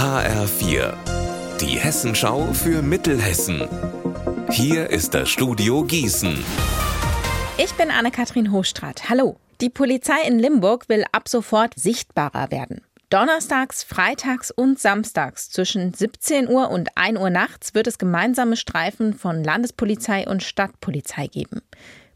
HR4, die Hessenschau für Mittelhessen. Hier ist das Studio Gießen. Ich bin Anne-Kathrin Hochstrat. Hallo. Die Polizei in Limburg will ab sofort sichtbarer werden. Donnerstags, Freitags und Samstags zwischen 17 Uhr und 1 Uhr nachts wird es gemeinsame Streifen von Landespolizei und Stadtpolizei geben.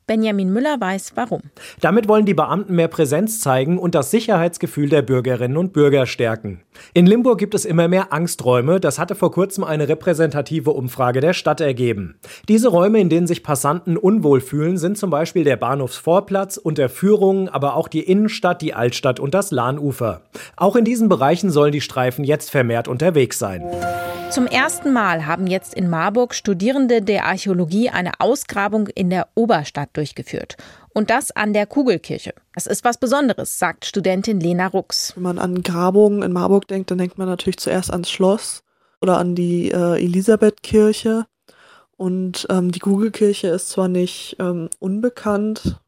Benjamin Müller weiß warum. Damit wollen die Beamten mehr Präsenz zeigen und das Sicherheitsgefühl der Bürgerinnen und Bürger stärken. In Limburg gibt es immer mehr Angsträume. Das hatte vor kurzem eine repräsentative Umfrage der Stadt ergeben. Diese Räume, in denen sich Passanten unwohl fühlen, sind zum Beispiel der Bahnhofsvorplatz, Unterführungen, aber auch die Innenstadt, die Altstadt und das Lahnufer. Auch in diesen Bereichen sollen die Streifen jetzt vermehrt unterwegs sein. Zum ersten Mal haben jetzt in Marburg Studierende der Archäologie eine Ausgrabung in der Oberstadt durchgeführt. Und das an der Kugelkirche. Das ist was Besonderes, sagt Studentin Lena Rux. Wenn man an Grabungen in Marburg denkt, dann denkt man natürlich zuerst ans Schloss oder an die äh, Elisabethkirche. Und ähm, die Kugelkirche ist zwar nicht ähm, unbekannt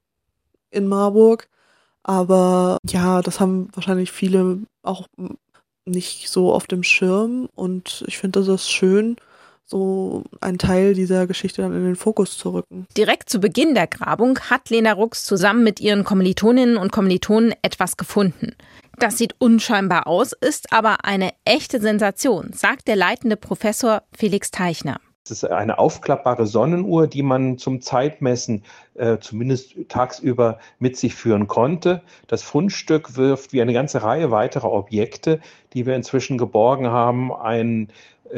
in Marburg, aber ja, das haben wahrscheinlich viele auch nicht so auf dem Schirm. Und ich finde das schön, so einen Teil dieser Geschichte dann in den Fokus zu rücken. Direkt zu Beginn der Grabung hat Lena Rux zusammen mit ihren Kommilitoninnen und Kommilitonen etwas gefunden. Das sieht unscheinbar aus, ist aber eine echte Sensation, sagt der leitende Professor Felix Teichner. Es ist eine aufklappbare Sonnenuhr, die man zum Zeitmessen äh, zumindest tagsüber mit sich führen konnte. Das Fundstück wirft wie eine ganze Reihe weiterer Objekte, die wir inzwischen geborgen haben, ein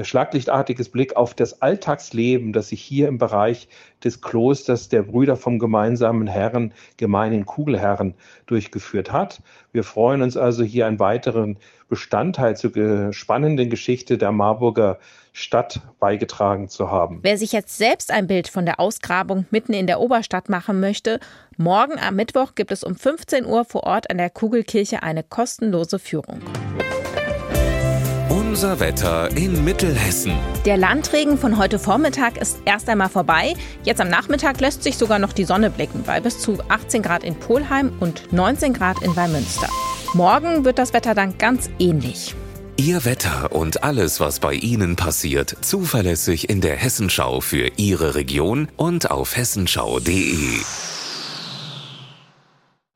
schlaglichtartiges Blick auf das Alltagsleben, das sich hier im Bereich des Klosters der Brüder vom gemeinsamen Herren, gemeinen Kugelherren durchgeführt hat. Wir freuen uns also hier einen weiteren Bestandteil zur spannenden Geschichte der Marburger Stadt beigetragen zu haben. Wer sich jetzt selbst ein Bild von der Ausgrabung mitten in der Oberstadt machen möchte, morgen am Mittwoch gibt es um 15 Uhr vor Ort an der Kugelkirche eine kostenlose Führung. Unser Wetter in Mittelhessen. Der Landregen von heute Vormittag ist erst einmal vorbei. Jetzt am Nachmittag lässt sich sogar noch die Sonne blicken bei bis zu 18 Grad in Polheim und 19 Grad in Weimünster. Morgen wird das Wetter dann ganz ähnlich. Ihr Wetter und alles, was bei Ihnen passiert, zuverlässig in der Hessenschau für Ihre Region und auf hessenschau.de.